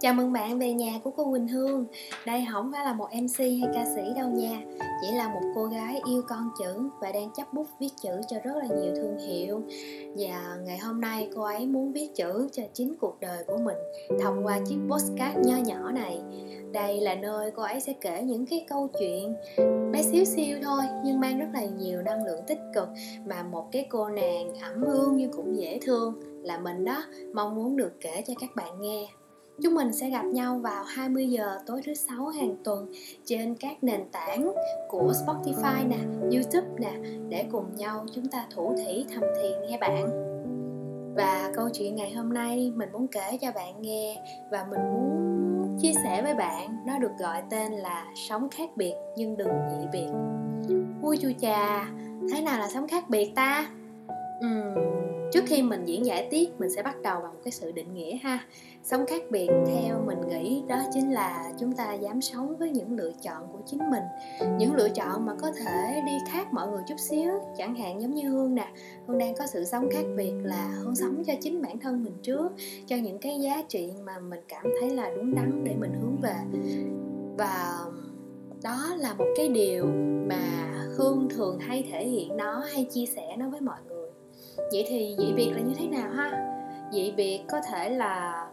Chào mừng bạn về nhà của cô Quỳnh Hương. Đây không phải là một MC hay ca sĩ đâu nha. Chỉ là một cô gái yêu con chữ Và đang chấp bút viết chữ cho rất là nhiều thương hiệu. Và ngày hôm nay cô ấy muốn viết chữ cho chính cuộc đời của mình Thông qua chiếc postcard nho nhỏ này. Đây là nơi cô ấy sẽ kể những cái câu chuyện bé xíu xiu thôi, nhưng mang rất là nhiều năng lượng tích cực. Mà một cái cô nàng ẩm hương nhưng cũng dễ thương là mình đó, mong muốn được kể cho các bạn nghe. Chúng mình sẽ gặp nhau vào 20 giờ tối thứ sáu hàng tuần trên các nền tảng của Spotify nè, YouTube nè để cùng nhau chúng ta thủ thỉ thầm thì nghe bạn. Và câu chuyện ngày hôm nay mình muốn kể cho bạn nghe và mình muốn chia sẻ với bạn nó được gọi tên là sống khác biệt nhưng đừng dị biệt. Vui chu chà, thế nào là sống khác biệt ta? Uhm, trước khi mình diễn giải tiếp, mình sẽ bắt đầu bằng một cái sự định nghĩa ha. Sống khác biệt theo mình nghĩ, đó chính là chúng ta dám sống với những lựa chọn của chính mình. Những lựa chọn mà có thể đi khác mọi người chút xíu, chẳng hạn giống như hương nè. Hương đang có sự sống khác biệt là hương sống cho chính bản thân mình trước, cho những cái giá trị mà mình cảm thấy là đúng đắn để mình hướng về. Và đó là một cái điều mà hương thường hay thể hiện nó, hay chia sẻ nó với mọi người vậy thì dị biệt là như thế nào ha? Dị biệt có thể là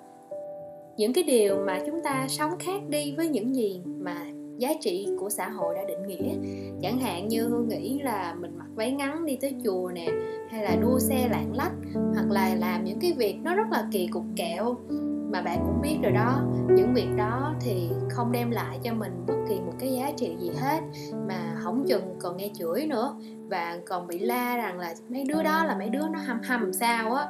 những cái điều mà chúng ta sống khác đi với những gì mà giá trị của xã hội đã định nghĩa. Chẳng hạn như hương nghĩ là mình mặc váy ngắn đi tới chùa nè, hay là đua xe lạng lách, hoặc là làm những cái việc nó rất là kỳ cục kẹo mà bạn cũng biết rồi đó. Những việc đó thì không đem lại cho mình bất kỳ một cái giá trị gì hết, mà hỏng chừng còn nghe chửi nữa. Và còn bị la rằng là mấy đứa đó là mấy đứa nó hầm hầm sao á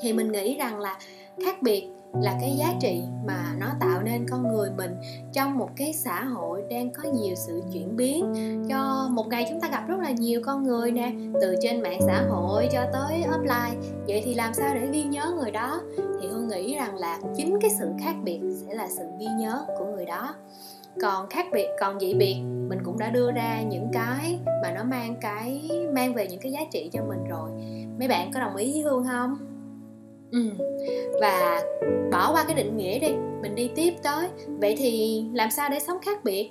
thì mình nghĩ rằng là khác biệt là cái giá trị mà nó tạo nên con người mình trong một cái xã hội đang có nhiều sự chuyển biến. Cho một ngày chúng ta gặp rất là nhiều con người nè, từ trên mạng xã hội cho tới offline. Vậy thì làm sao để ghi nhớ người đó? Thì hương nghĩ rằng là chính cái sự khác biệt sẽ là sự ghi nhớ của người đó. Còn khác biệt, còn dị biệt, mình cũng đã đưa ra những cái mà nó mang cái, mang về những cái giá trị cho mình rồi. Mấy bạn có đồng ý với hương không? Ừ. và bỏ qua cái định nghĩa đi, mình đi tiếp tới. Vậy thì làm sao để sống khác biệt?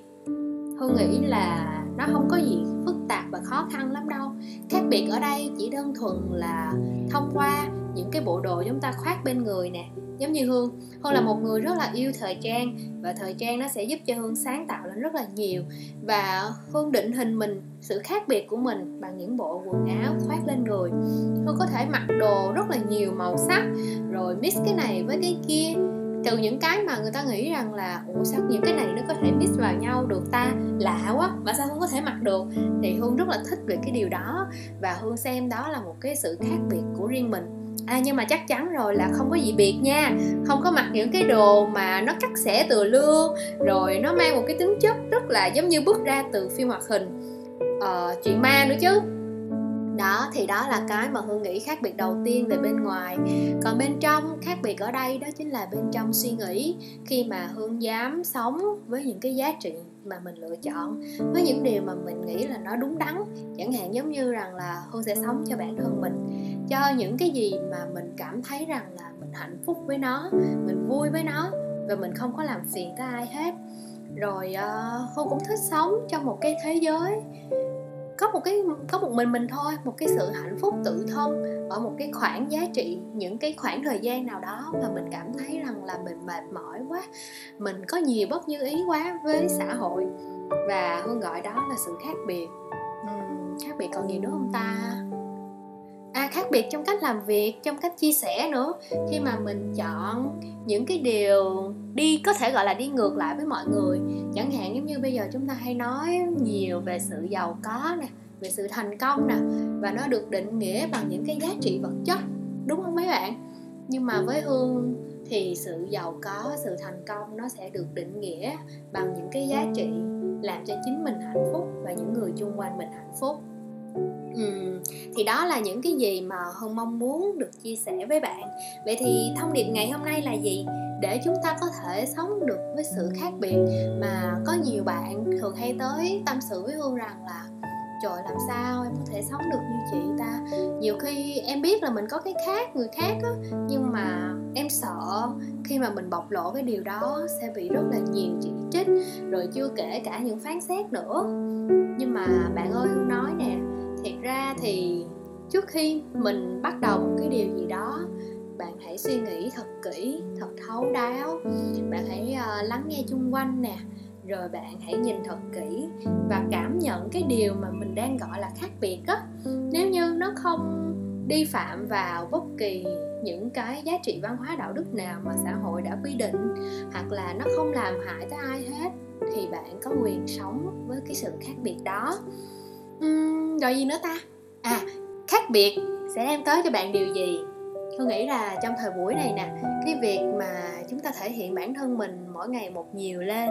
Hương nghĩ là nó không có gì phức tạp và khó khăn lắm đâu. Khác biệt ở đây chỉ đơn thuần là thông qua những cái bộ đồ chúng ta khoác bên người nè. Giống như hương hương là một người rất là yêu thời trang và thời trang nó sẽ giúp cho hương sáng tạo lên rất là nhiều. Và hương định hình mình, sự khác biệt của mình bằng những bộ quần áo khoác lên người hương có thể mặc đồ rất là nhiều màu sắc. Rồi mix cái này với cái kia. Từ những cái mà người ta nghĩ rằng là ủa sao những cái này nó có thể mix vào nhau được ta? Lạ quá mà sao không có thể mặc được? Thì hương rất là thích về cái điều đó. Và hương xem đó là một cái sự khác biệt của riêng mình. À nhưng mà chắc chắn rồi là không có gì biệt nha. Không có mặc những cái đồ mà nó cắt xẻ từ lương rồi nó mang một cái tính chất rất là giống như bước ra từ phim hoạt hình. Ờ, chuyện ma nữa chứ đó thì đó là cái mà hương nghĩ khác biệt đầu tiên về bên ngoài. Còn bên trong khác biệt ở đây đó chính là bên trong suy nghĩ. Khi mà hương dám sống với những cái giá trị mà mình lựa chọn với những điều mà mình nghĩ là nó đúng đắn chẳng hạn giống như rằng là hương sẽ sống cho bản thân mình cho những cái gì mà mình cảm thấy rằng là mình hạnh phúc với nó mình vui với nó và mình không có làm phiền tới ai hết. Rồi uh, hương cũng thích sống trong một cái thế giới có một cái có một mình mình thôi một cái sự hạnh phúc tự thân ở một cái khoảng giá trị những cái khoảng thời gian nào đó mà mình cảm thấy rằng là mình mệt mỏi quá mình có nhiều bất như ý quá với xã hội. Và hương gọi đó là sự khác biệt. Uhm, khác biệt còn gì nữa không ta? À khác biệt trong cách làm việc trong cách chia sẻ nữa. Khi mà mình chọn những cái điều đi có thể gọi là đi ngược lại với mọi người chẳng hạn giống như bây giờ chúng ta hay nói nhiều về sự giàu có nè về sự thành công nè và nó được định nghĩa bằng những cái giá trị vật chất đúng không mấy bạn? Nhưng mà với hương thì sự giàu có sự thành công nó sẽ được định nghĩa bằng những cái giá trị làm cho chính mình hạnh phúc và những người chung quanh mình hạnh phúc. Ừ, thì đó là những cái gì mà hương mong muốn được chia sẻ với bạn. Vậy thì thông điệp ngày hôm nay là gì? Để chúng ta có thể sống được với sự khác biệt mà có nhiều bạn thường hay tới tâm sự với hương rằng là, trời, làm sao em có thể sống được như chị ta? Nhiều khi em biết là mình có cái khác, người khác á, nhưng mà em sợ khi mà mình bộc lộ cái điều đó sẽ bị rất là nhiều chỉ trích, rồi chưa kể cả những phán xét nữa. Nhưng mà bạn ơi, hương nói nè, thiệt ra thì trước khi mình bắt đầu một cái điều gì đó bạn hãy suy nghĩ thật kỹ thật thấu đáo. Bạn hãy uh, lắng nghe chung quanh nè rồi bạn hãy nhìn thật kỹ và cảm nhận cái điều mà mình đang gọi là khác biệt á. Nếu như nó không đi phạm vào bất kỳ những cái giá trị văn hóa đạo đức nào mà xã hội đã quy định hoặc là nó không làm hại tới ai hết thì bạn có quyền sống với cái sự khác biệt đó. Uhm, rồi gì nữa ta? À khác biệt sẽ đem tới cho bạn điều gì? Tôi nghĩ là trong thời buổi này nè cái việc mà chúng ta thể hiện bản thân mình mỗi ngày một nhiều lên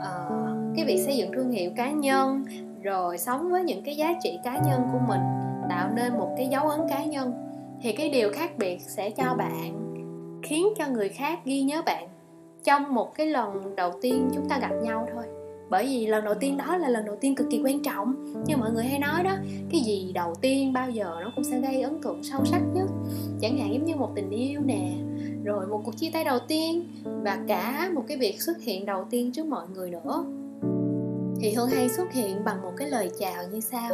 uh, cái việc xây dựng thương hiệu cá nhân rồi sống với những cái giá trị cá nhân của mình tạo nên một cái dấu ấn cá nhân thì cái điều khác biệt sẽ cho bạn khiến cho người khác ghi nhớ bạn trong một cái lần đầu tiên chúng ta gặp nhau thôi bởi vì lần đầu tiên đó là lần đầu tiên cực kỳ quan trọng. Như mọi người hay nói đó, cái gì đầu tiên bao giờ nó cũng sẽ gây ấn tượng sâu sắc nhất. Chẳng hạn giống như một tình yêu nè, rồi một cuộc chia tay đầu tiên và cả một cái việc xuất hiện đầu tiên trước mọi người nữa thì Hương hay xuất hiện bằng một cái lời chào như sau.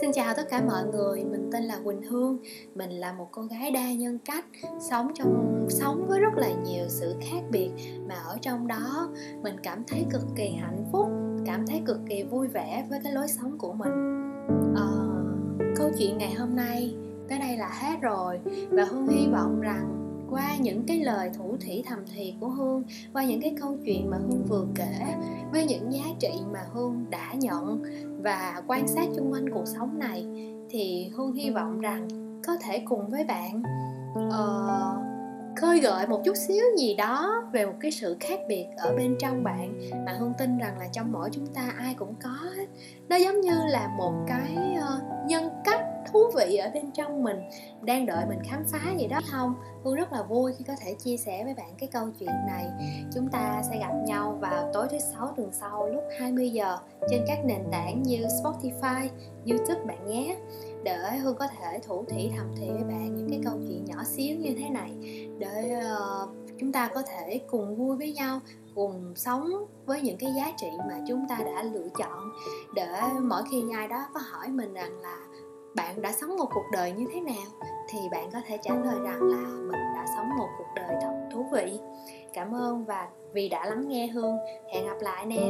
Xin chào tất cả mọi người, mình tên là Quỳnh Hương. Mình là một cô gái đa nhân cách Sống trong sống với rất là nhiều sự khác biệt. Mà ở trong đó mình cảm thấy cực kỳ hạnh phúc Cảm thấy cực kỳ vui vẻ với cái lối sống của mình. À, Câu chuyện ngày hôm nay tới đây là hết rồi. Và Hương hy vọng rằng qua những cái lời thủ thỉ thầm thì của hương qua những cái câu chuyện mà hương vừa kể với những giá trị mà hương đã nhận và quan sát chung quanh cuộc sống này thì hương hy vọng rằng có thể cùng với bạn uh, khơi gợi một chút xíu gì đó về một cái sự khác biệt ở bên trong bạn mà hương tin rằng là trong mỗi chúng ta ai cũng có hết. Nó giống như là một cái uh, nhân cách thú vị ở bên trong mình đang đợi mình khám phá gì đó. Không hương rất là vui khi có thể chia sẻ với bạn cái câu chuyện này. Chúng ta sẽ gặp nhau vào tối thứ sáu tuần sau lúc 20 giờ trên các nền tảng như Spotify, YouTube bạn nhé. Để hương có thể thủ thị thầm thì với bạn những cái câu chuyện nhỏ xíu như thế này. Để uh, chúng ta có thể cùng vui với nhau cùng sống với những cái giá trị mà chúng ta đã lựa chọn. Để mỗi khi ai đó có hỏi mình rằng là bạn đã sống một cuộc đời như thế nào, thì bạn có thể trả lời rằng là mình đã sống một cuộc đời thật thú vị. Cảm ơn và vì đã lắng nghe hương. Hẹn gặp lại nè.